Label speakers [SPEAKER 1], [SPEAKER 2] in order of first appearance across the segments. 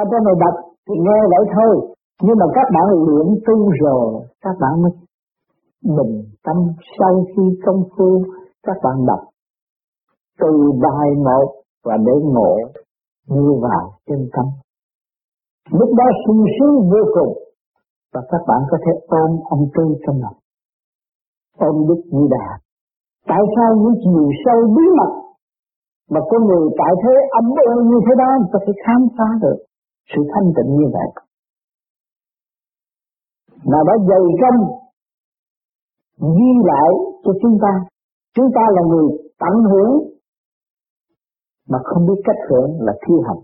[SPEAKER 1] ở trên này đọc thì nghe vậy thôi. Nhưng mà các bạn luyện tu rồi, các bạn mới bình tâm sau khi công phu. Các bạn đọc từ bài một và để ngộ như vào chân tâm. Lúc đó sung sướng vô cùng. Và các bạn có thể ôm ông tư trong lòng. Ôm đức như đà. Tại sao những chiều sâu bí mật mà con người tại thế âm u như thế đó ta phải khám phá được? Sự thanh tịnh như vậy. Mà đã dày công ghi lại cho chúng ta. Chúng ta là người tận hưởng mà không biết cách hưởng là thiếu hành.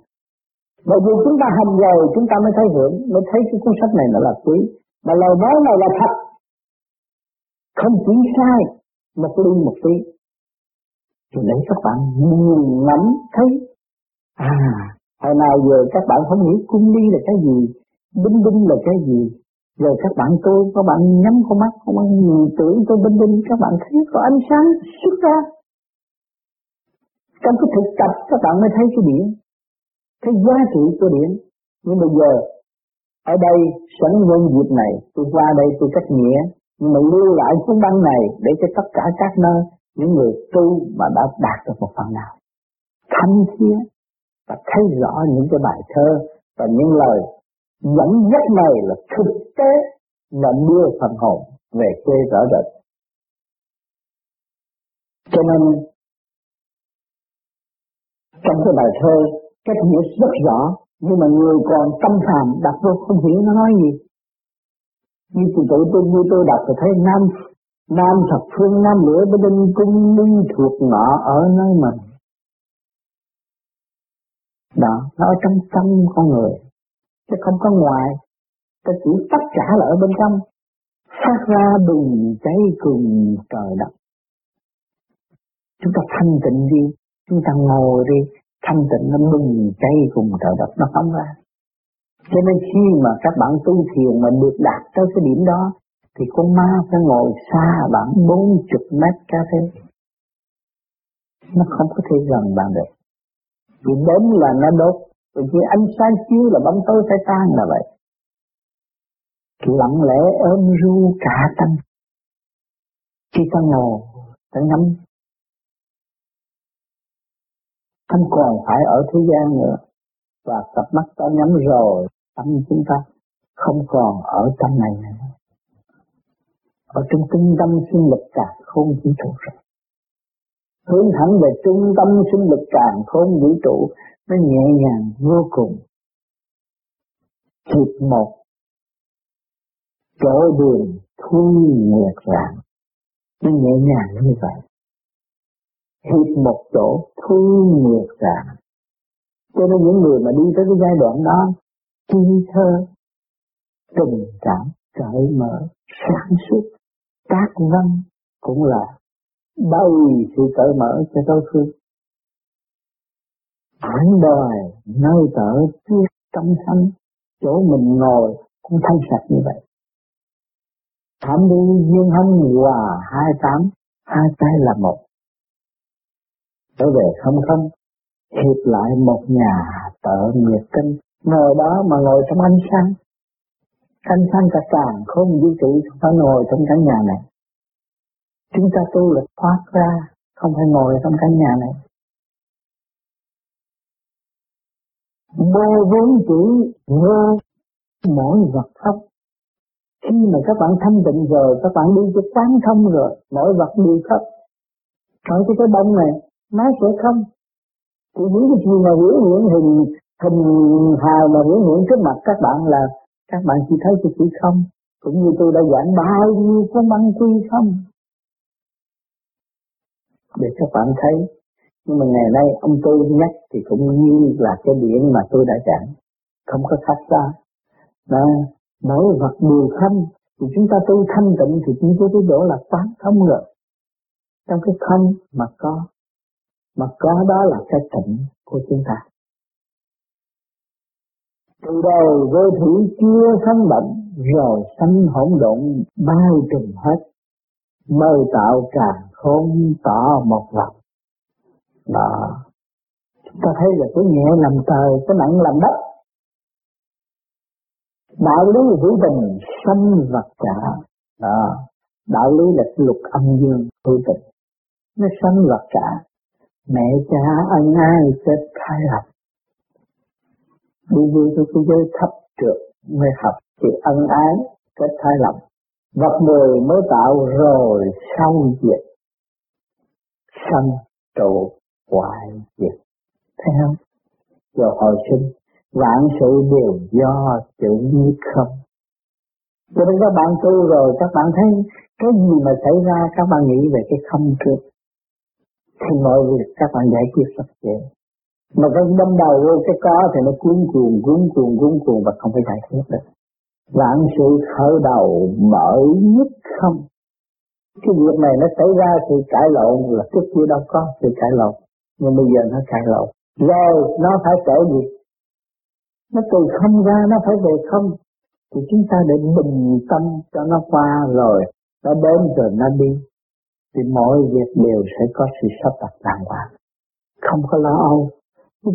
[SPEAKER 1] Bởi vì chúng ta hành rồi, chúng ta mới thấy hưởng, mới thấy cái cuốn sách này nó là quý. Mà lời nói này là thật. Không chỉ sai một ly một tí. Thì để các bạn nhìn ngắm thấy à hồi nào giờ các bạn không hiểu cung đi là cái gì, binh binh là cái gì? Rồi các bạn tôi, các bạn nhắm con mắt, các bạn nhìn tưởng tôi binh binh, các bạn thấy có ánh sáng xuất ra. Trong cái thực tập, các bạn mới thấy cái điểm, cái giá trị của điểm. Nhưng bây giờ, ở đây sẵn nhân dịp này, tôi qua đây tôi cách nghĩa, nhưng mà lưu lại cuốn băng này để cho tất cả các nơi, những người tu mà đã đạt được một phần nào. Thanh thiên và thấy rõ những cái bài thơ và những lời dẫn dắt này là thực tế và đưa phần hồn về quê rõ rệt. Cho nên, trong cái bài thơ cách nghĩa rất rõ, nhưng mà người còn tâm phàm đặt vô không hiểu nó nói gì như từ tự tôi, như tôi đặt thì thấy nam nam thập phương, nam lửa bên đinh, cung, minh, thuộc, ngọ, ở nơi mình đó nó ở trong tâm con người. Chứ không có ngoài, ta chỉ tất cả là ở bên trong. Phát ra bùng cháy cùng trời đất. Chúng ta thanh tịnh đi, chúng ta ngồi đi, thanh tịnh nó bùng cháy cùng trời đất, nó phóng ra. Cho nên khi mà các bạn tu thiền mà được đạt tới cái điểm đó, thì con ma phải ngồi xa bạn bốn chục mét ca thế nó không có thể gần bạn được vì đến là nó đốt. Vì khi ánh sáng chiếu là bóng tối phải tan là vậy. Lặng lẽ ôm ru cả tâm. Khi ta ngồi, ta ngắm. Không còn phải ở thế gian nữa. Và cặp mắt ta nhắm rồi, tâm chúng ta không còn ở trong này nữa. Ở trong trung tâm sinh lực cả, không vũ trụ rồi hướng thẳng về trung tâm sinh lực càng không vũ trụ, nó nhẹ nhàng vô cùng. Hiệp một, chỗ đường thu nguyệt rạng nó nhẹ nhàng như vậy. Hiệp một chỗ thu nguyệt rạng cho nên những người mà đi tới cái giai đoạn đó, chi thơ, tình cảm, cởi mở, sáng suốt các văn cũng là đầy sự cởi mở cho đối phương. Phản đời nơi tở trước trong thanh chỗ mình ngồi cũng thanh sạch như vậy. Thảm đi duyên hâm hòa hai tám, hai tay là một. Trở về không không hiệp lại một nhà tợ nguyệt tinh ngồi đó mà ngồi trong ánh sáng. Ánh sáng cả càng không vũ trụ không phải ngồi trong căn nhà này chúng ta tu là thoát ra, không phải ngồi trong căn nhà này. Mơ vốn chỉ vô mỗi vật pháp. Khi mà các bạn thanh tịnh rồi, các bạn đi cho quán thông rồi, mỗi vật đều khắp. Nói cái cái bông này, nó sẽ không. Thì những cái gì mà biểu hiện hình hình hài mà biểu hiện trước mặt các bạn là các bạn chỉ thấy cái chữ không, cũng như tôi đã giảng bao nhiêu cuốn băng quy không để các bạn thấy. Nhưng mà ngày nay ông tôi nhắc thì cũng như là cái điển mà tôi đã giảng. Không có khác xa đó, mỗi vật đều không thì chúng ta tu thanh tịnh thì chúng tôi cái chỗ là quán không rồi trong cái không mà có mà có đó là cái tịnh của chúng ta. Từ đầu vô thủy chưa sanh bệnh rồi sanh hỗn độn bao trùm hết mơ tạo càng không tỏ một vật đó. Chúng ta thấy là cái nhẹ làm trời, cái nặng làm đất. Đạo lý hữu tình sanh vật trả. Đó. Đạo lý là luật âm dương hữu tình. Nó sanh vật trả. Mẹ cha ân ai chết thay lập đi vui cho cái giới thấp trượt, mới học thì ân ái kết thái lòng vật người mới tạo rồi sau diệt sanh trụ hoại diệt thấy không? Rồi hồi sinh, vạn sự đều do chữ như không. Cho nên các bạn tu rồi, các bạn thấy cái gì mà xảy ra, các bạn nghĩ về cái không trước. Thì mọi việc các bạn giải quyết rất dễ mà cái đâm đầu vô cái có thì nó cuốn cuồng cuốn cuồng cuốn cuồng và không phải giải quyết được vạn sự khởi đầu mở nhất không? Cái việc này nó xảy ra sự cãi lộn là trước kia đâu có sự cãi lộn. Nhưng bây giờ nó cãi lộn. Rồi, nó phải trở gì? Nó từ không ra, nó phải về không? Thì chúng ta để bình tâm cho nó qua rồi, nó đến rồi nó đi. Thì mọi việc đều sẽ có sự sắp đặt đàng hoàng. Không có lo âu.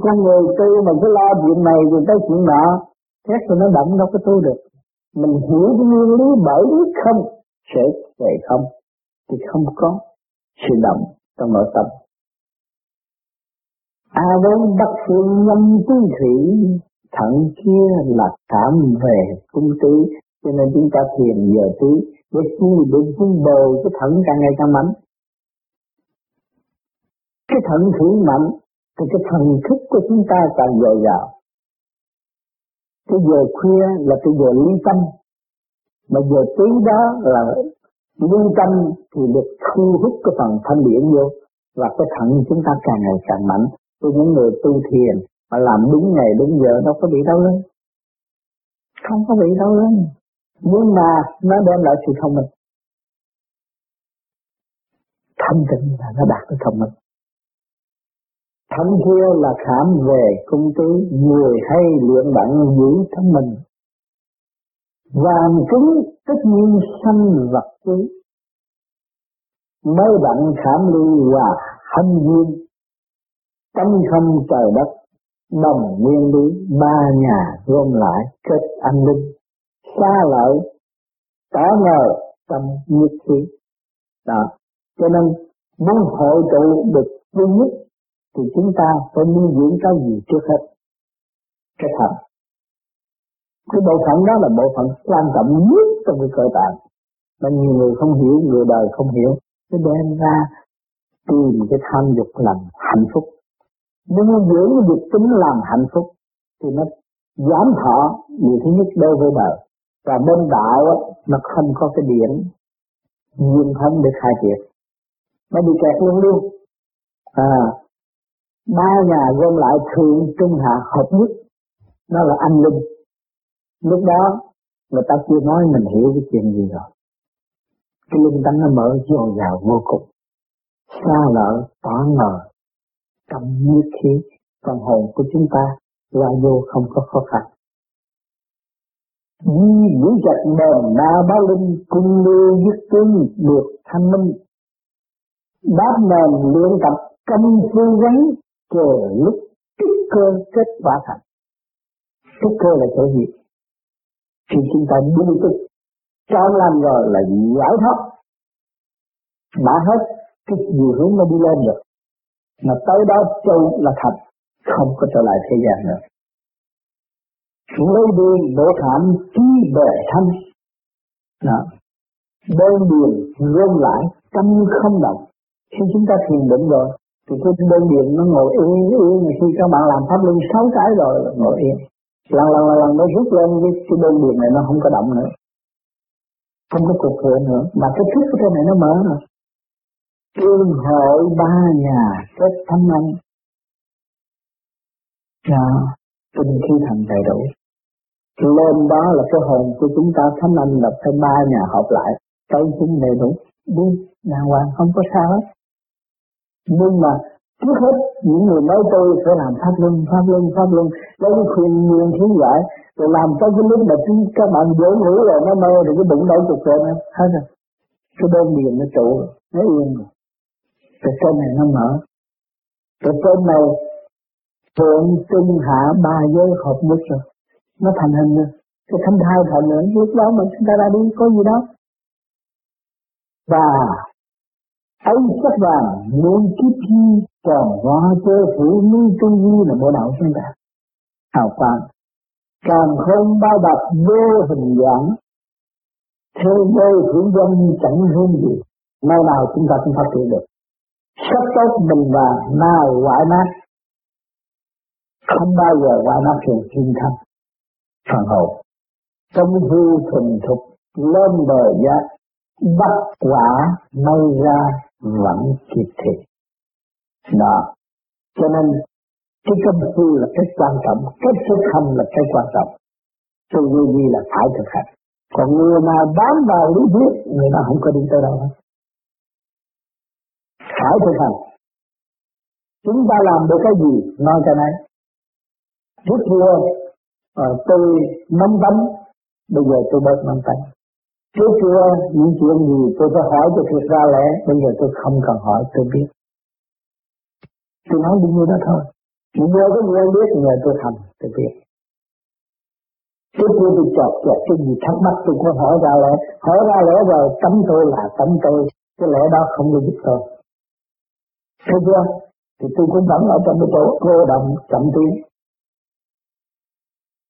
[SPEAKER 1] Con người tư mà cứ lo chuyện này, rồi tới chuyện nọ xét rồi nó động đâu có tu được mình hiểu cái nguyên lý bởi biết không sẽ về không thì không có sự động trong nội tâm. A à, vốn bất phương nhâm tứ thủy thận kia là cảm về cung tứ. Cho nên chúng ta thiền giờ tứ để chi để vun bồi cái thận càng ngày càng mạnh. Cái thận thủy mạnh thì cái thần thức của chúng ta càng dồi dào cái giờ khuya là cái giờ ly tâm. Mà giờ tí đó là ly tâm thì được thu hút cái phần thanh điển vô và cái thận chúng ta càng ngày càng mạnh. Với những người tu thiền mà làm đúng ngày đúng giờ đâu có bị đau lưng. Không có bị đau lưng. Nhưng mà nó đem lại sự thông minh. Thanh tịnh là nó đạt được thông minh thánh thưa là khám về cung tứ, người hay luyện bản giữ thân mình. Vàng cứng tất nhiên sanh vật quý mới bạn khám lưu và hâm duyên tâm không trời đất, đồng nguyên lý, ba nhà gom lại kết an ninh xa lợi, tỏ ngờ tâm nhiệt khí đó, cho nên muốn hội tụ được duy nhất thì chúng ta phải nuôi dưỡng cái gì trước hết? Cái thận cái bộ phận đó là bộ phận quan trọng nhất trong cái cơ tạng. Mà nhiều người không hiểu, người đời không hiểu. Cái đem ra tìm cái tham dục làm hạnh phúc. Nuôi dưỡng cái dục tính làm hạnh phúc thì nó giảm thọ điều thứ nhất đối với đời. Và bên đạo nó không có cái điểm duyên thân để khai triệt nó bị kẹt luôn luôn. À ba nhà gom lại thượng trung hạ hợp nhất. Nó là anh linh. Lúc đó, người ta chưa nói mình hiểu cái chuyện gì rồi. Cái linh tánh nó mở dồi dào vô cùng. Xa lỡ tỏ ngờ, trong nhiệt khí phần hồn của chúng ta, ra vô không có khó khăn. Di vũ trạch bền đa ba linh cung lưu dứt tướng được thanh minh. Đáp nền luyện tập công phu gắn chờ lúc trúc cơ kết quả thành trúc cơ là chỗ gì khi chúng ta đi tức trong làm rồi là giải thoát. Đã hết cái gì hướng nó đi lên được mà tới đó châu là thật không có trở lại thế gian nữa. Lấy đi bộ thảm chi bề thân, đó. Đơn điền gom lại tâm không động. Khi chúng ta thiền định rồi thì cái đơn điền nó ngồi yên yên. Mà khi các bạn làm pháp luân sáu cái rồi là ngồi yên. Lần lần lần lần nó rút lên cái, cái đơn điền này nó không có động nữa. Không có cuộc thừa nữa. Mà cái thức của cái này nó mở rồi. Tương hội ba nhà kết thân anh cho tinh khí thành đầy đủ. Lên đó là cái hồn của chúng ta thánh anh là phải ba nhà hợp lại. Tới chúng đầy đủ. Đi đàng hoàng không có sao hết nhưng mà trước hết, những người nói tôi sẽ làm pháp luân pháp luân pháp luân. Lấy cái khuyên nguyên thiếu giải, rồi làm tới cái lúc mà chúng các bạn dễ ngủ rồi, nó mơ thì cái bụng đau cục rồi nó hết rồi. Cái đơn điền nó trụ, nó yên rồi. Cái trên này nó mở. Cái trên này thượng trung hạ ba giới hợp nhất rồi. Nó thành hình rồi. Cái thanh thai thành nữa lúc đó mà chúng ta ra đi, có gì đâu và ấy sắc vàng muốn kiếp chi còn hóa cơ phủ núi tu vi là bộ đạo chúng ta hào quang, càng không bao bọc vô hình dạng, thế giới hữu dân chẳng hơn gì, nơi nào chúng ta cũng phát triển được. Sắc tốt bình và nào quả nát. Không bao giờ quả nát thường thiên thân phần hồn trong hư thuần thục, lên bờ giác, bắt quả mây ra vẫn kịp thị đó. Cho nên cái công phu là cái quan trọng cái thực hành là cái quan trọng. Tôi vô vi là phải thực hành. Còn người nào bám vào lý thuyết người ta không có đi tới đâu hết. Phải thực hành. Chúng ta làm được cái gì nói cái này trước kia à, tôi nóng tánh bây giờ tôi bớt nóng tánh trước kia, những chuyện gì tôi có hỏi cho thiệt ra lẽ, bây giờ tôi không cần hỏi, tôi biết. Tôi nói đúng như đó thôi. Nhờ có người biết người tôi thành, tôi biết. Trước kia tôi chọt chọt cái gì thắc mắc, tôi có hỏi ra lẽ. Hỏi ra lẽ rồi, tấm tôi là tấm tôi. Cái lẽ đó không được giúp tôi Thấy chưa? Thì tôi cũng vẫn ở trong cái chỗ cô động, chậm tiến.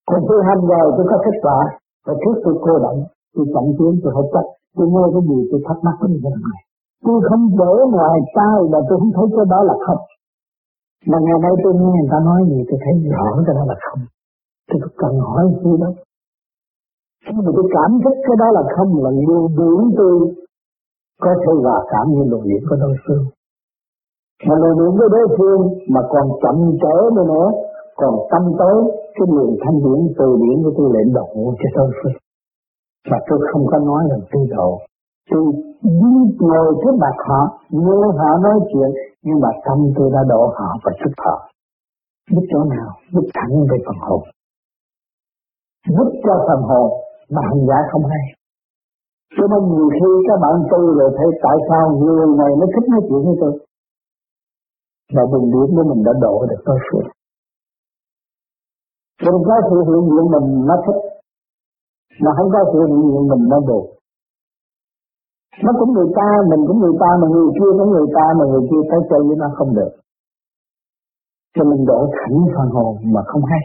[SPEAKER 1] Còn tôi hành rồi tôi có kết quả. Và trước tôi cô động Tôi cộng xuống, tôi học tập. Tôi nghe cái gì, tôi thắc mắc cái gì này. Tôi không vỡ ngoài tai mà tôi không thấy cái đó là không. Mà ngày nay tôi nghe người ta nói gì, tôi thấy rõ cái đó là không. Tôi cần hỏi gì đâu nhưng mà tôi cảm thức cái đó là không là lưu điển tôi có thể hòa cảm như luồng điển của đối phương. Mà luồng điển của đối phương mà còn chậm trễ nữa nữa, còn tâm tối, cái luồng thanh điển từ điển của tôi lại đổ cho đối phương và tôi không có nói là tu độ tôi ngồi trước mặt họ nghe họ nói chuyện, nhưng mà tâm tôi đã độ họ và giúp họ. Giúp chỗ nào giúp thẳng về phần hồn. Giúp cho phần hồn, mà hành giả không hay. Cho nên nhiều khi các bạn tu rồi thấy tại sao người này nó thích nói chuyện với tôi? Và mình biết của mình đã độ được đối phương Đừng có sự hiện diện mình, nó thích mà không có sự hiện diện mình nó buồn. Nó cũng người ta, mình cũng người ta Mà người kia cũng người ta, mà người kia tới chơi với nó không được. Cho mình đổ thẳng phần hồn mà không hay.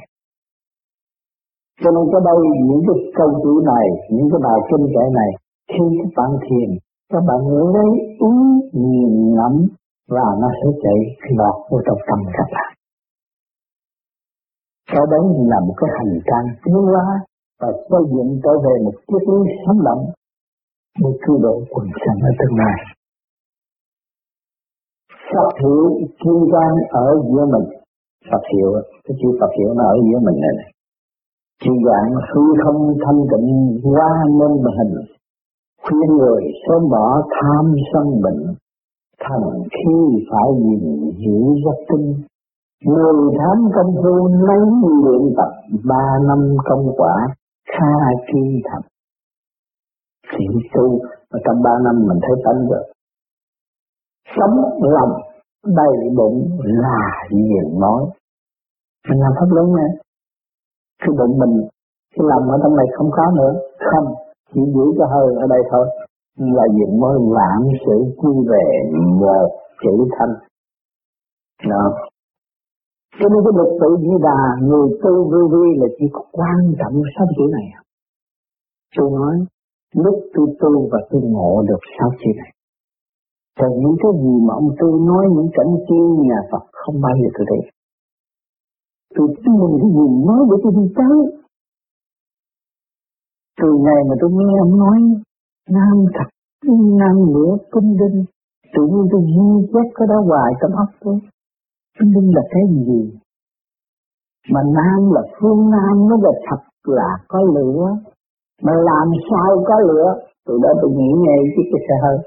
[SPEAKER 1] Cho nên cái đây những cái câu chữ này, những cái bài kinh kệ này, khi các bạn thiền, các bạn lấy ý nhìn ngẫm và nó sẽ chạy lọt vô trong tâm các bạn. Cái đấy là một cái hành trang tiến hóa và xây dựng trở về một triết lý sống động để cứu độ quần sanh ở tương lai. Phật hiệu kim gian ở giữa mình. Phật hiệu, cái chữ Phật hiệu nó ở giữa mình này. này chỉ dạng hư không thanh tịnh qua nên hình khuyên người sớm bỏ tham sân bệnh thành khi phải nhìn hiểu rất tinh người tham công phu lấy luyện tập ba năm công quả kha kỳ thật thì tu và trong ba năm mình thấy tánh rồi. Sống lòng đầy bụng là nhiều nói mình làm pháp lớn nè. Cái bụng mình cái lòng ở trong này không có nữa, không, chỉ giữ cái hơi ở đây thôi. Là diện mới vạn sự quy về một chữ thanh. Đó cho nên cái luật tự di đà, người tu vô vi là chỉ có quan trọng sáu chữ này. Tôi nói, lúc tôi tu và tôi ngộ được sáu chữ này Còn những cái gì mà ông tôi nói, những cảnh kia nhà Phật không bao giờ tôi thấy tôi tin cái gì nói để tôi đi tới. Từ ngày mà tôi nghe ông nói, nam thật nam nữa kinh đinh tự nhiên tôi ghi chép cái đó hoài trong óc tôi. Tâm linh là cái gì? Mà nam là phương nam, nó là thật là có lửa. Mà làm sao có lửa? Từ đó tôi nghĩ ngay chứ cái xe hơi.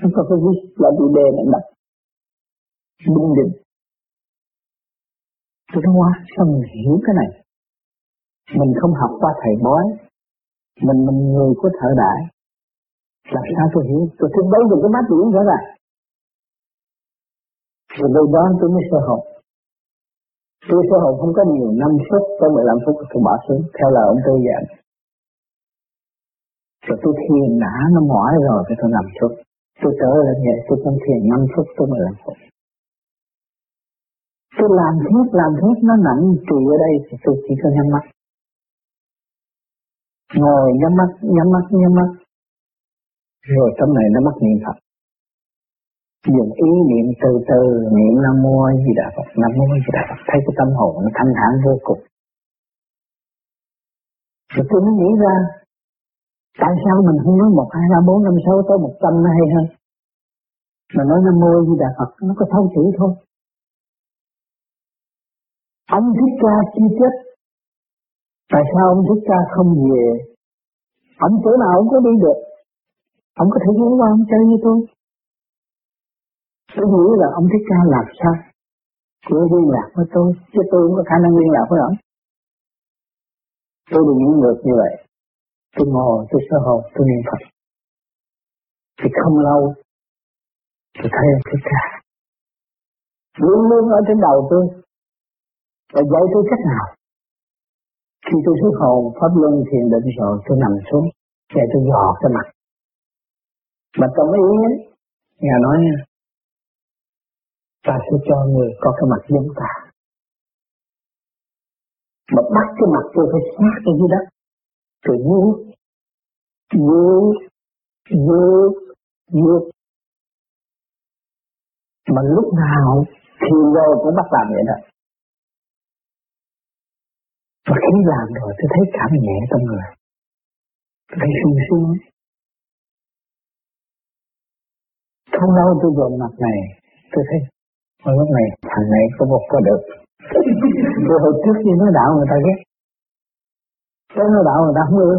[SPEAKER 1] Không có cái viết là tôi đề này đặt bình định. Tôi nói quá sao mình hiểu cái này? Mình không học qua thầy bói. Mình mình người của thợ đại. Làm sao tôi hiểu? Tôi thích đấu được cái mắt biển rõ ràng. Thì từ đó tôi mới sơ học, Tôi sơ học không có nhiều năm phút, tới 15 phút tôi bỏ xuống, theo lời ông tôi dạy. Rồi tôi thiền đã nó mỏi rồi, cái tôi nằm xuống. Tôi trở lên vậy, tôi không thiền 5 phút, tôi 15 phút. Tôi làm thiết, làm thiết, nó nặng trì ở đây, thì tôi chỉ có nhắm mắt. Ngồi nhắm mắt, nhắm mắt, nhắm mắt. Rồi trong này nó mất niệm Phật dùng ý niệm từ từ, niệm nam mô di đà phật. Nam mô di đà phật. Thấy cái tâm hồn nó thanh thản vô cùng. Rồi tôi mới nghĩ ra, tại sao mình không nói một, hai, ba, bốn, năm, sáu tới một trăm nó hay hơn? Mà nói nam mô di đà phật, nó có thấu chữ thôi ông thích ca chi chết. Tại sao ông thích ca không về? Ông chỗ nào ông có đi được. Ông có thể ghé qua ông chơi như tôi? Tôi nghĩ là ông Thích Ca làm sao? Cứ liên lạc với tôi Chứ tôi không có khả năng liên lạc với ông. Tôi đừng nghĩ ngược như vậy Tôi ngồi, tôi sơ hồn, tôi niệm Phật. Thì không lâu Tôi thấy ông Thích Ca. Luôn luôn ở trên đầu tôi Và dạy tôi cách nào? Khi tôi xuất hồn Pháp luân thiền định rồi Tôi nằm xuống Để tôi dò cái mặt. Mà trong ý ấy Nhà nói ta sẽ cho người có cái mặt giống ta. Mà bắt cái mặt tôi phải sát cái dưới đất. Rồi vuốt vuốt vuốt vuốt mà lúc nào thì rồi cũng bắt làm vậy đó. Và khi làm rồi tôi thấy cảm nhẹ trong người. Tôi thấy sung sướng. Không lâu tôi dồn mặt này, tôi thấy mà lúc này, thằng này có một có được. Tôi hồi trước khi nói đạo người ta ghét. Cái nói đạo người ta không ưa.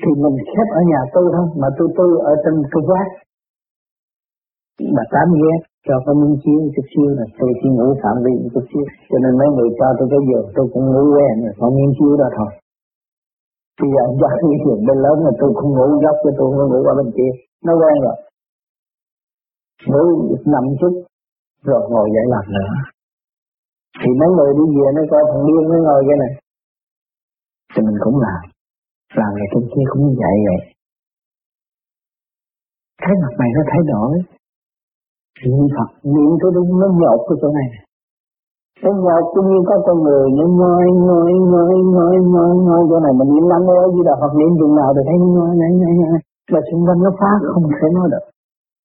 [SPEAKER 1] Thì mình khép ở nhà tôi thôi, Mà tôi tôi ở trên tôi quát Bà tám ghét cho có miếng chiếu chút xíu là tôi chỉ ngủ phạm vi chút xíu. Cho nên mấy người cho tôi cái giường tôi cũng ngủ quen rồi có miếng chiếu đó thôi. Bây giờ do cái giường bên lớn mà tôi không ngủ góc cho tôi không ngủ qua bên kia. Nó quen rồi. Ngủ nằm chút rồi ngồi dậy làm nữa. Thì mấy người đi về nó coi thằng điên nó ngồi cái này thì mình cũng làm. Làm ngày trên kia cũng như vậy vậy thấy mặt mày nó thay đổi. Niệm Phật niệm tôi đúng, nó nhột cái chỗ này nó nhột cũng như có con người nó nhoi nhoi nhoi nhoi nhoi nhoi chỗ này. Mình niệm lắm ơi gì là Phật, niệm chừng nào thì thấy nhoi nhoi nhoi nhoi. Mà xung quanh nó phá không thể nói được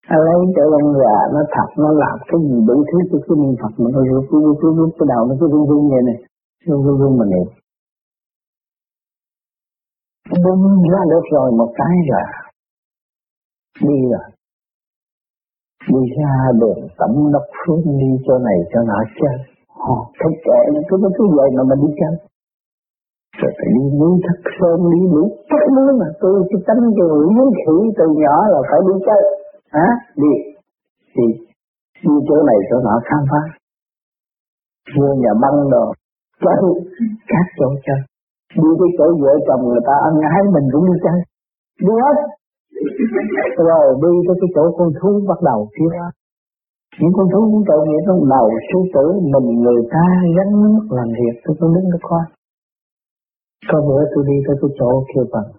[SPEAKER 1] nó lấy cái lông gà nó thật, nó làm cái gì đủ thứ cho cái niệm Phật mà nó rút rút rút rút cái đầu, nó cứ rung rung vậy này. Rung rung rung mà niệm. Đúng, ra được rồi, một cái là đi rồi. Đi ra đường, tẩm đốc phước đi chỗ này, chỗ nọ chơi họ thấy kệ nó cứ nó cứ vậy mà mình đi chơi. Rồi phải đi núi thất sơn, đi đủ các núi mà, tôi cái tánh cái hướng khỉ từ nhỏ là phải đi chơi à, đi. Thì đi chỗ này chỗ nọ khám phá. Vô nhà băng đồ. Chơi các chỗ chơi đi cái chỗ vợ chồng người ta ăn ái mình cũng đi chơi đi hết. Rồi đi tới cái chỗ con thú bắt đầu kia những con thú cũng tội nghiệp trong đầu sư tử mình người ta gánh nước làm việc tôi tôi đứng đó coi. Có bữa tôi đi tới cái chỗ kêu bằng.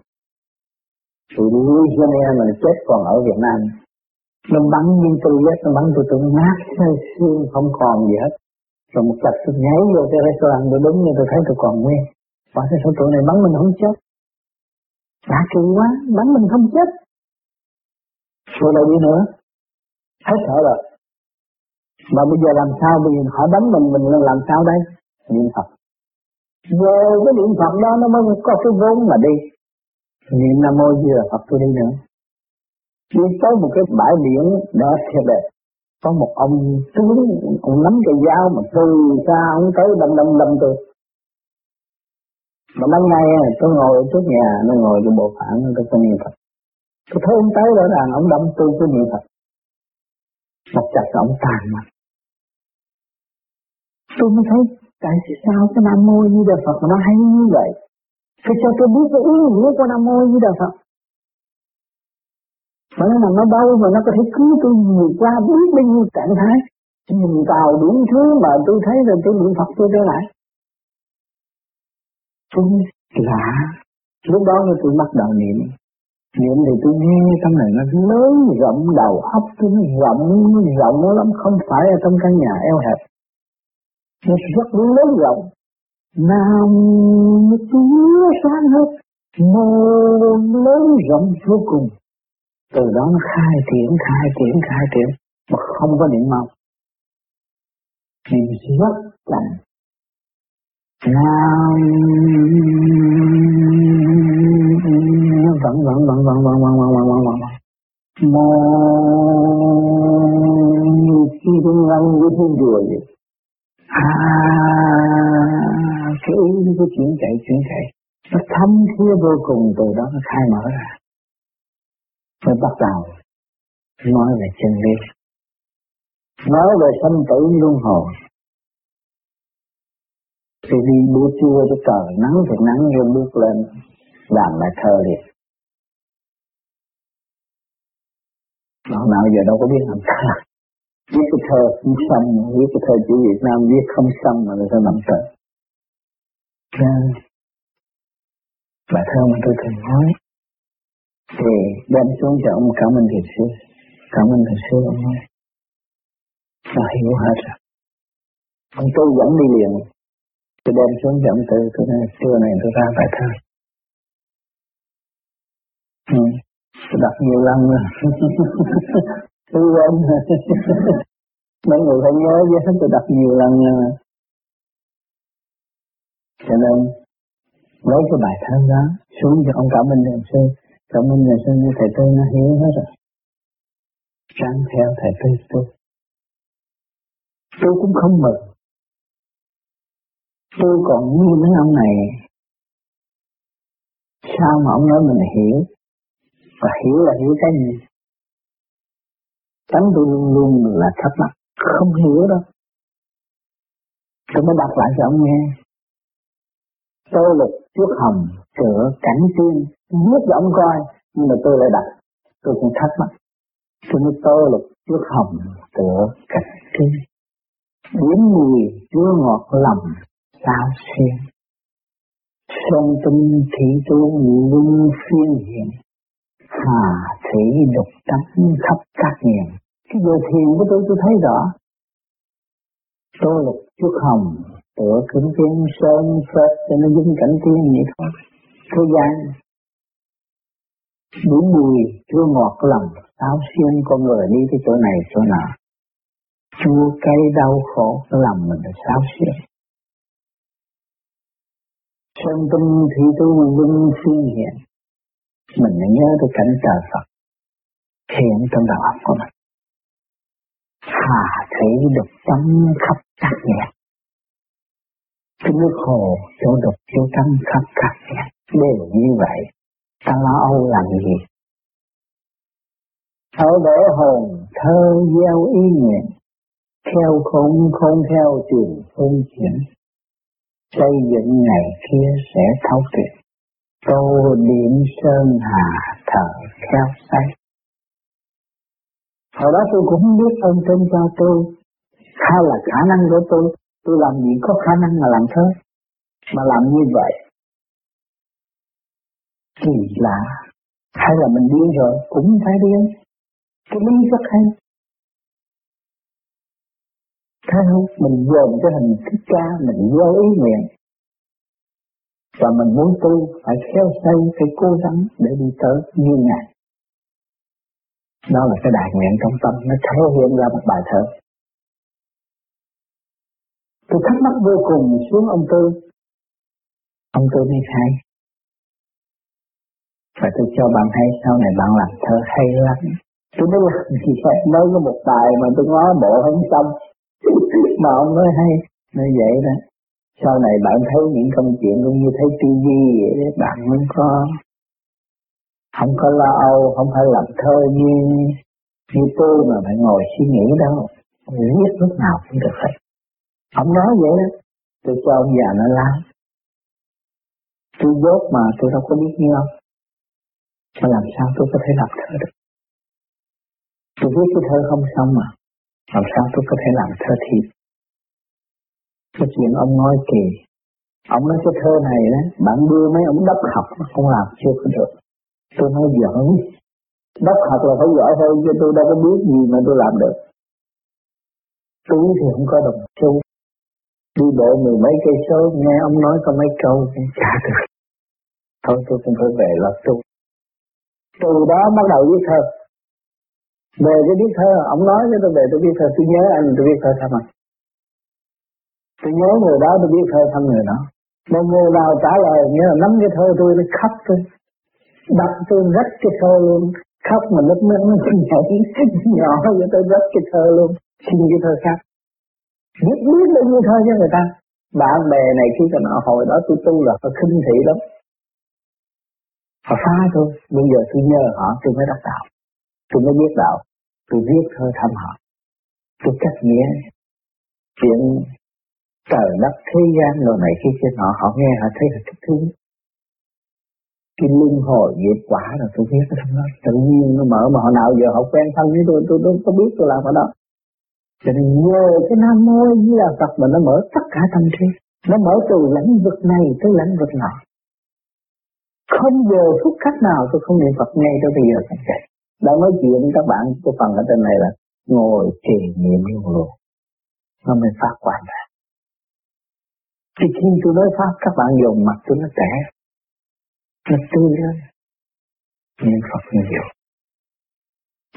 [SPEAKER 1] Sự Louisiana e mà chết còn ở Việt Nam nó bắn như tôi hết nó bắn tôi tôi nát xương không còn gì hết. Rồi một chặt tôi nhảy vô cái restaurant, tôi đúng như tôi thấy tôi còn nguyên. Và cái số tụi này bắn mình không chết. Đã kỳ quá, bắn mình không chết. Rồi lại đi nữa? Hết sợ rồi. Mà bây giờ làm sao? Bây giờ họ đánh mình mình làm sao đây? Niệm phật. Về cái niệm phật đó nó mới có cái vốn mà đi. Niệm nam mô di đà phật tôi đi nữa đi tới một cái bãi biển đẹp thiệt đẹp, có một ông tướng, ông nắm cây dao mà từ xa ông tới đâm đâm đâm tôi. Mà ban ngày tôi ngồi trước nhà, nó ngồi trong bộ phản, tôi có niệm phật. Tôi thấy ông tới đó là ông đâm tôi có niệm phật. Một chặt ông tàn mặt tôi mới thấy, tại sao cái nam mô như đà phật mà nó hay như vậy? Thì cho tôi biết cái ý nghĩa của nam mô như đà phật mà nó nằm ở mà nó có thể cứu tôi nhiều qua biết bao nhiêu trạng thái. Nhìn vào đủ thứ mà tôi thấy rồi tôi niệm Phật tôi trở lại. Tôi lạ. Lúc đó tôi bắt đầu niệm. Niệm thì tôi nghe trong này nó lớn rộng đầu óc tôi nó rộng rộng lắm, không phải ở trong căn nhà eo hẹp. Nó rất lớn rộng. Nam chúa sáng hết mơ lớn rộng vô cùng từ đó nó khai triển khai triển khai triển, mà không có niệm mong. Niệm rất chậm nam vẫn vẫn vẫn vẫn vẫn vẫn vẫn vẫn vẫn vẫn mô như khi tôi ngăn với thiên rùa vậy à cái ý cái cứ chuyển chạy chuyển chạy. Nó thấm thía vô cùng, từ đó nó khai mở ra mới bắt đầu. Nói về chân lý. Nói về sanh tử luân hồi. Thì đi buổi trưa cho trời, nắng thì nắng, rồi bước lên làm lại thơ liền. Nó nào giờ đâu có biết làm thơ. Viết cái thơ không xong, viết cái thơ chữ Việt Nam, viết không xong mà người ta làm thơ bài thơ mà tôi thường nói thì đem xuống cho ông cảm ơn thiền sư. Cảm ơn thiền sư, ông nói. Và hiểu hết rồi. Ông tôi dẫn đi liền. Tôi đem xuống cho ông tư. Tôi nói trưa này, tôi ra bài thơ. Ừ. tôi đọc nhiều lần rồi. Tôi quên mấy người phải nhớ chứ, tôi đọc nhiều lần rồi. Cho nên, lấy cái bài thơ đó xuống cho ông cảm ơn thiền sư cảm ơn thiền sư như thầy tôi nó hiểu hết rồi. Trang theo thầy tôi tôi tôi cũng không mực. tôi còn như mấy ông này. Sao mà ông nói mình hiểu? Và hiểu là hiểu cái gì? Tánh tôi luôn luôn là thắc mắc, không hiểu đâu. Tôi mới đọc lại cho ông nghe. Tôi lực trước hồng cửa cảnh tiên viết cho ông coi, nhưng mà tôi lại đặt, tôi cũng thắc mắc. Tôi nói tôi là trước hồng tựa cảnh tiên. Điểm mùi chua ngọt lòng sao xuyên? Sông tinh thị tu vương phiên hiện, hà thị đục tánh khắp các miền. Cái giờ thiền của tôi tôi thấy rõ. Tôi lục chút hồng, tựa kính tiên sơn phật cho nó dính cảnh tiên vậy thôi thế gian, đủ mùi chua ngọt lòng áo xiên con người đi cái chỗ này, chỗ nào chua cay đau khổ lòng mình là sao xiên. Sơn tâm thì tu vinh suy hiện, Mình phải nhớ tới cảnh trời Phật. Hiện trong đầu óc của mình. Hà thấy được tâm khắp các nhạc Cái nước hồ, chỗ đục, chỗ tắm khắp các nhạc Đều như vậy, Ta lo âu làm gì? Thấu đổ hồn thơ gieo ý nguyện, Theo không không theo truyền không chuyển. Xây dựng ngày kia sẽ thấu triệt, tô điểm sơn hà thở theo say hồi đó tôi cũng không biết ơn trên cho tôi hay là khả năng của tôi. Tôi làm gì có khả năng mà làm thế mà làm như vậy kỳ lạ hay là mình điên rồi cũng phải điên cái lý rất hay Thấy không? Mình dồn cái hình thích ca, mình vô ý nguyện. Và mình muốn tu phải khéo xây, phải cố gắng để đi tới như Ngài. Đó là cái đại nguyện trong tâm, nó thể hiện ra một bài thơ. Tôi thắc mắc vô cùng xuống ông Tư. Ông Tư mới khai. Và tôi cho bạn thấy sau này bạn làm thơ hay lắm. Tôi mới làm gì vậy? Mới có một bài mà tôi ngó bộ không xong. Mà ông nói hay, nói vậy đó. Sau này bạn thấy những công chuyện cũng như thấy tivi vậy đó, bạn không có không có lo âu, không phải làm thơ như như tôi mà phải ngồi suy nghĩ đâu. Viết lúc nào cũng được hết. Ông nói vậy đó, tôi cho ông già nó lắm. Tôi dốt mà, tôi đâu có biết như ông mà làm sao tôi có thể làm thơ được? Tôi viết cái thơ không xong mà. Làm sao tôi có thể làm thơ thiệt? Cái chuyện ông nói kỳ ông nói cái thơ này đó, bạn đưa mấy ông đắp học không làm chưa có được. Tôi nói giỡn. Đắp học là phải giỏi thôi chứ tôi đâu có biết gì mà tôi làm được. Túi thì không có đồng xu đi bộ mười mấy cây số, nghe ông nói có mấy câu chả được. Thôi tôi cũng phải về lo tu từ đó bắt đầu viết thơ. Về cái viết thơ, ông nói cho tôi về tôi viết thơ, tôi nhớ anh, tôi viết thơ thăm anh. Tôi nhớ người đó, tôi viết thơ thăm người đó. Một người nào trả lời, nghĩa là nắm cái thơ tôi, nó khóc tôi. Đập tôi rất cái thơ luôn. Khóc mà nước mắt nó nhảy nhỏ cho tôi rất cái thơ luôn. Xin cái thơ khác. Biết biết bao nhiêu thơ cho người ta. Bạn bè này khi còn hồi đó, tôi tu là phải khinh thị lắm họ phá tôi bây giờ tôi nhờ họ, tôi mới đắc đạo. Tôi mới biết đạo. Tôi viết thơ thăm họ. Tôi cách nghĩa. Chuyện trời đất thế gian đồ này khi kia họ họ nghe họ thấy là thích thú. Cái luân hồi nghiệp quả rồi tôi viết cái thằng đó. Tự nhiên nó mở mà họ nào giờ họ quen thân với tôi tôi tôi có biết tôi làm ở đó. Cho nên nhờ cái nam mô như là Phật mà nó mở tất cả tâm trí. Nó mở từ lãnh vực này tới lãnh vực nọ không giờ phút khắc nào tôi không niệm Phật, ngay tới bây giờ các bạn đã nói chuyện với các bạn của phần ở trên này là ngồi trì niệm luôn. Luôn nó mới phát quan ra thì khi tôi nói Pháp, các bạn dùng mặt tôi nó trẻ Nó tươi lên Niệm Phật nhiều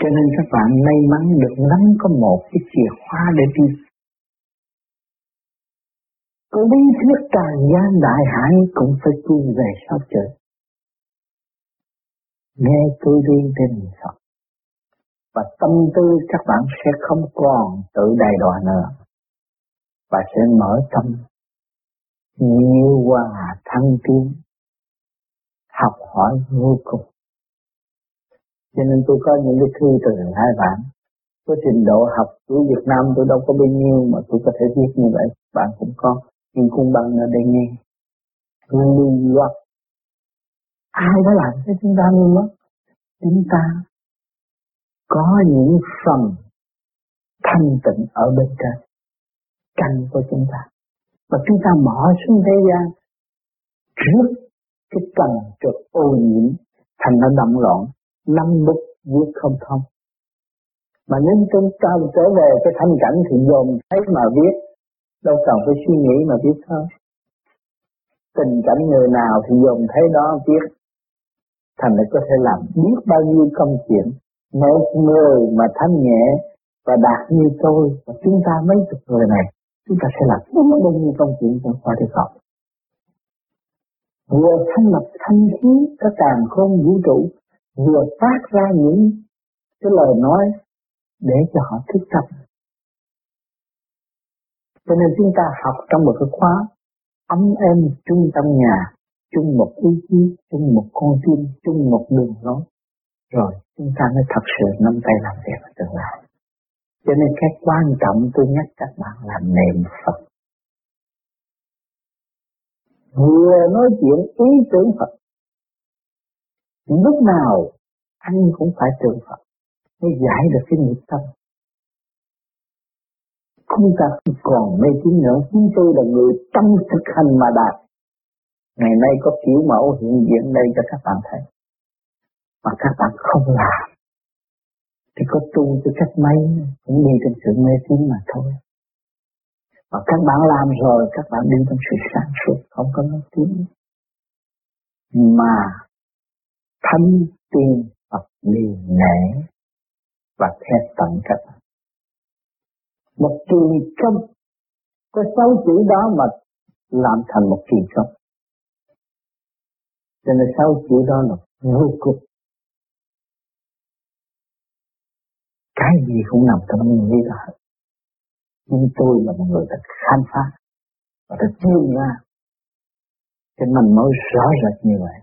[SPEAKER 1] Cho nên các bạn may mắn được nắm có một cái chìa khóa để đi. Có lý thuyết tràn gian đại hải cũng phải quy về sau trời. Nghe tôi đi tên Phật. Và tâm tư các bạn sẽ không còn tự đầy đọa nữa. Và sẽ mở tâm. Nhiều hòa thăng tiến. Học hỏi vô cùng. Cho nên tôi có những cái thư từ hai bạn. Có trình độ học của Việt Nam tôi đâu có bao nhiêu mà tôi có thể viết như vậy. Bạn cũng có. Nhưng cũng bằng ở đây nghe. Luôn loạt ai đã làm cho chúng ta ngu loát chúng ta có những phần thanh tịnh ở bên trên căn của chúng ta. Và chúng ta mở xuống thế gian trước cái tầng trượt ô nhiễm thành nó động loạn năm bút viết không thông. Mà nếu chúng ta trở về cái thanh cảnh thì dồn thấy mà viết, đâu cần phải suy nghĩ mà viết thôi. Tình cảnh người nào thì dồn thấy đó viết thành lại có thể làm biết bao nhiêu công chuyện. Một người mà thanh nhẹ và đạt như tôi, và chúng ta mấy chục người này, chúng ta sẽ làm biết bao nhiêu công chuyện trong khoa địa học. Vừa thanh lập thanh khí cái càng khôn vũ trụ, vừa phát ra những cái lời nói để cho họ thức tâm. Cho nên chúng ta học trong một cái khóa, ấm êm chung trong nhà chung một ý chí chung một con tim chung một đường lối rồi chúng ta mới thật sự nắm tay làm việc ở tương lai cho nên cái quan trọng tôi nhắc các bạn là niệm Phật. Vừa nói chuyện ý tưởng Phật. Lúc nào anh cũng phải tưởng Phật mới giải được cái nghiệp tâm. Chúng ta còn mê tín nữa, chúng tôi là người tâm thực hành mà đạt. Ngày nay có kiểu mẫu hiện diện đây cho các bạn thấy. Mà các bạn không làm, thì có tu cho cách mấy cũng đi trong sự mê tín mà thôi. Mà các bạn làm rồi, các bạn đi trong sự sáng suốt, không có mê tín. Mà thánh tiên Phật liền nể và theo tận các bạn. Một kỳ công, có sáu chữ đó mà làm thành một kỳ công. Cho nên sáu chữ đó là vô cùng. Cái gì cũng nằm trong nghĩ đó. Hết nhưng tôi là một người đã khám phá, và đã tiêu ra. Cho mình mới rõ rệt như vậy.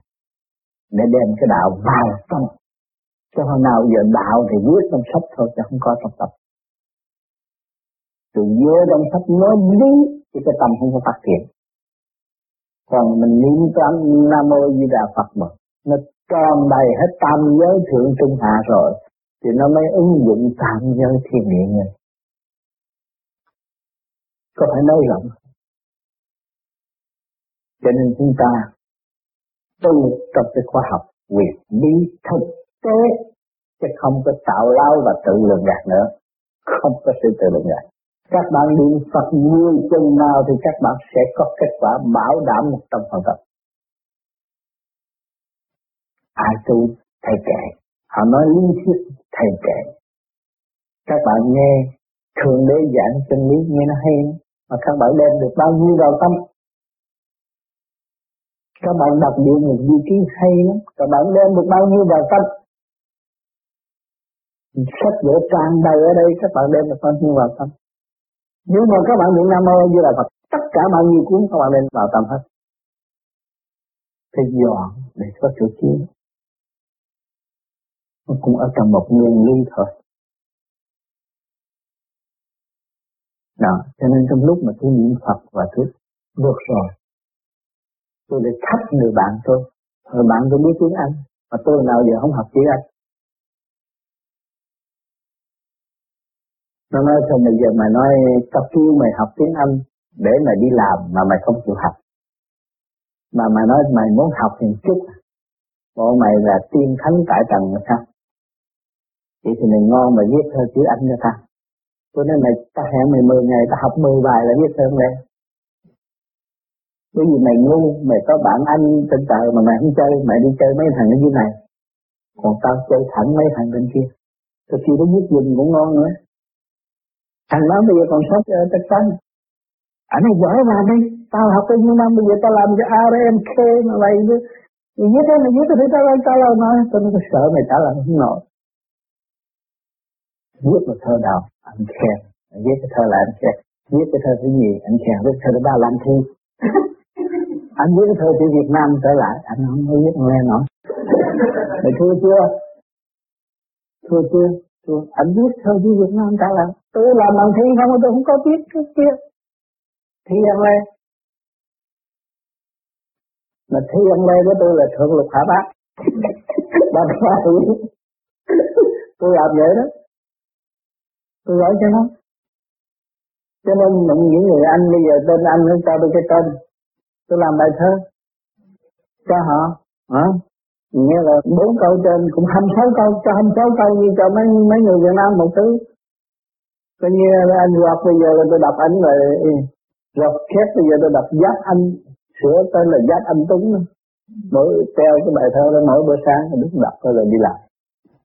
[SPEAKER 1] Để đem cái đạo vào trong. Cho hôm nào giờ đạo thì viết trong sách thôi, chứ không có trong tập từ vô trong sách nói lý thì cái tâm không có phát triển còn mình niệm tâm, nam mô di đà phật mà. Nó tròn đầy hết tam giới thượng trung hạ rồi, thì nó mới ứng dụng tam giới thiên địa nhân. Có phải nói rộng? Cho nên chúng ta tu trong cái khoa học quyền lý thực tế, chứ không có tạo lao và tự lường gạt nữa. Không có sự tự lường gạt các bạn niệm Phật nhiều chừng nào thì các bạn sẽ có kết quả bảo đảm một trăm phần trăm ai tu, thầy kệ họ nói lý thuyết, thầy kệ các bạn nghe, thường đế giảng chân lý, nghe nó hay, mà các bạn đem được bao nhiêu vào tâm? Các bạn đọc được một vị trí hay lắm, các bạn đem được bao nhiêu vào tâm? Sách vở tràn đầy ở đây, các bạn đem được bao nhiêu vào tâm? Nhưng mà các bạn niệm nam mô như là Phật, tất cả bao nhiêu cuốn các bạn nên vào tâm hết. Thì dọn để có chỗ chiếu. Nó cũng ở trong một nguyên lý thôi. Đó, cho nên trong lúc mà tôi niệm Phật và tôi được rồi, tôi để thách người bạn tôi. Người bạn tôi biết tiếng Anh, mà tôi nào giờ không học tiếng Anh? Nó nói sao bây giờ mày nói tao kêu mày học tiếng Anh để mày đi làm mà mày không chịu học mà mày nói mày muốn học thì chút bộ mày là tiên thánh tại trần mà sao vậy thì mày ngon mà viết thơ chữ Anh cho ta tôi nói mày ta hẹn mày 10 ngày ta học 10 bài là viết thơ lên bởi vì mày ngu, mày có bạn anh trên trời mà mày không chơi, mày đi chơi mấy thằng ở dưới này. Còn tao chơi thẳng mấy thằng bên kia. Tôi kia nó viết dùng cũng ngon nữa. Thằng đó bây giờ còn sống ở ờ, Tết Tân. Anh à, này giỏi mà đi, tao học bao nhiêu năm bây giờ tao làm cho RMK mà vậy chứ. Mày viết thế mày viết thì tao lên tao làm nói, tao nó sợ mày trả lời không nổi. Viết một thơ đầu, anh khen, Anh viết cái thơ là anh khen, viết cái thơ thứ nhì, anh khen, viết thơ thứ ba là anh thi. anh viết cái thơ chữ Việt Nam trở lại. Anh không có viết nghe nổi. Mày thua chưa? Thua chưa? Tôi anh biết thơ đi Việt Nam trả lời tôi làm bằng thi không, tôi không có biết cái kia. Thi ăn lê. Mà thi ăn lê của tôi là thượng lục hạ bát bà ba tôi làm vậy đó. Tôi nói cho nó cho nên những người anh bây giờ tên anh nó cho tôi cái tên? Tôi làm bài thơ cho họ. Hả? Nghĩa là bốn câu trên cũng hai sáu câu, cho hai sáu câu như cho mấy mấy người Việt Nam một thứ. Coi như anh Rock bây giờ là tôi đọc ảnh rồi. Rock khép bây giờ tôi đọc giáp anh. Sửa tên là giáp anh tuấn. Mỗi treo cái bài thơ đó mỗi bữa sáng đứng đọc rồi là đi làm.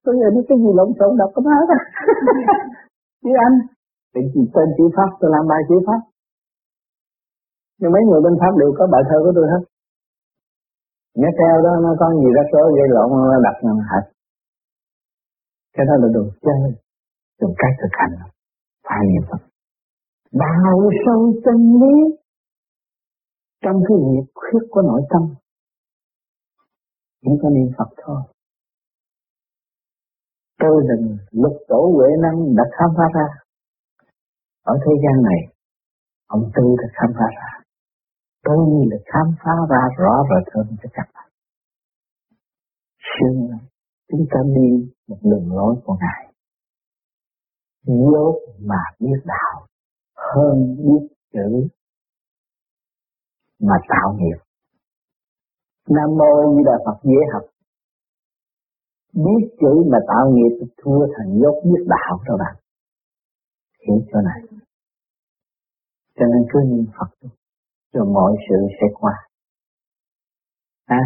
[SPEAKER 1] Tôi nghĩ cái gì lộn xộn đọc cái hết chứ anh tên chữ pháp, tôi làm bài chữ pháp. Nhưng mấy người bên Pháp đều có bài thơ của tôi hết nhớ theo đó, nó có gì rắc rối gây lộn nó đặt nó hạch cái đó là đồ chơi dùng cách thực hành. Phải niệm Phật đào sâu chân lý, trong cái nhiệt khuyết của nội tâm, chỉ có niệm Phật thôi. Tôi là lục tổ huệ năng đã khám phá ra. Ở thế gian này, ông tư đã khám phá ra tôi là khám phá ra rõ và hơn cho các bạn. Xương chúng ta đi một đường lối của Ngài. Dốt mà biết đạo hơn biết chữ mà tạo nghiệp. Nam mô Di Đà Phật dễ học. Biết chữ mà tạo nghiệp thua thành dốt biết đạo các bạn. Hiểu chỗ này. Cho nên cứ niệm Phật rồi mọi sự sẽ qua. À,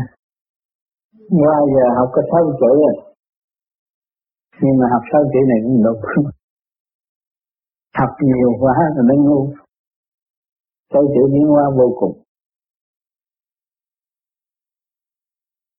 [SPEAKER 1] qua giờ học có sáu chữ rồi. Nhưng mà học sáu chữ này cũng được, học nhiều quá rồi nó ngu. Sáu chữ biến hóa vô cùng.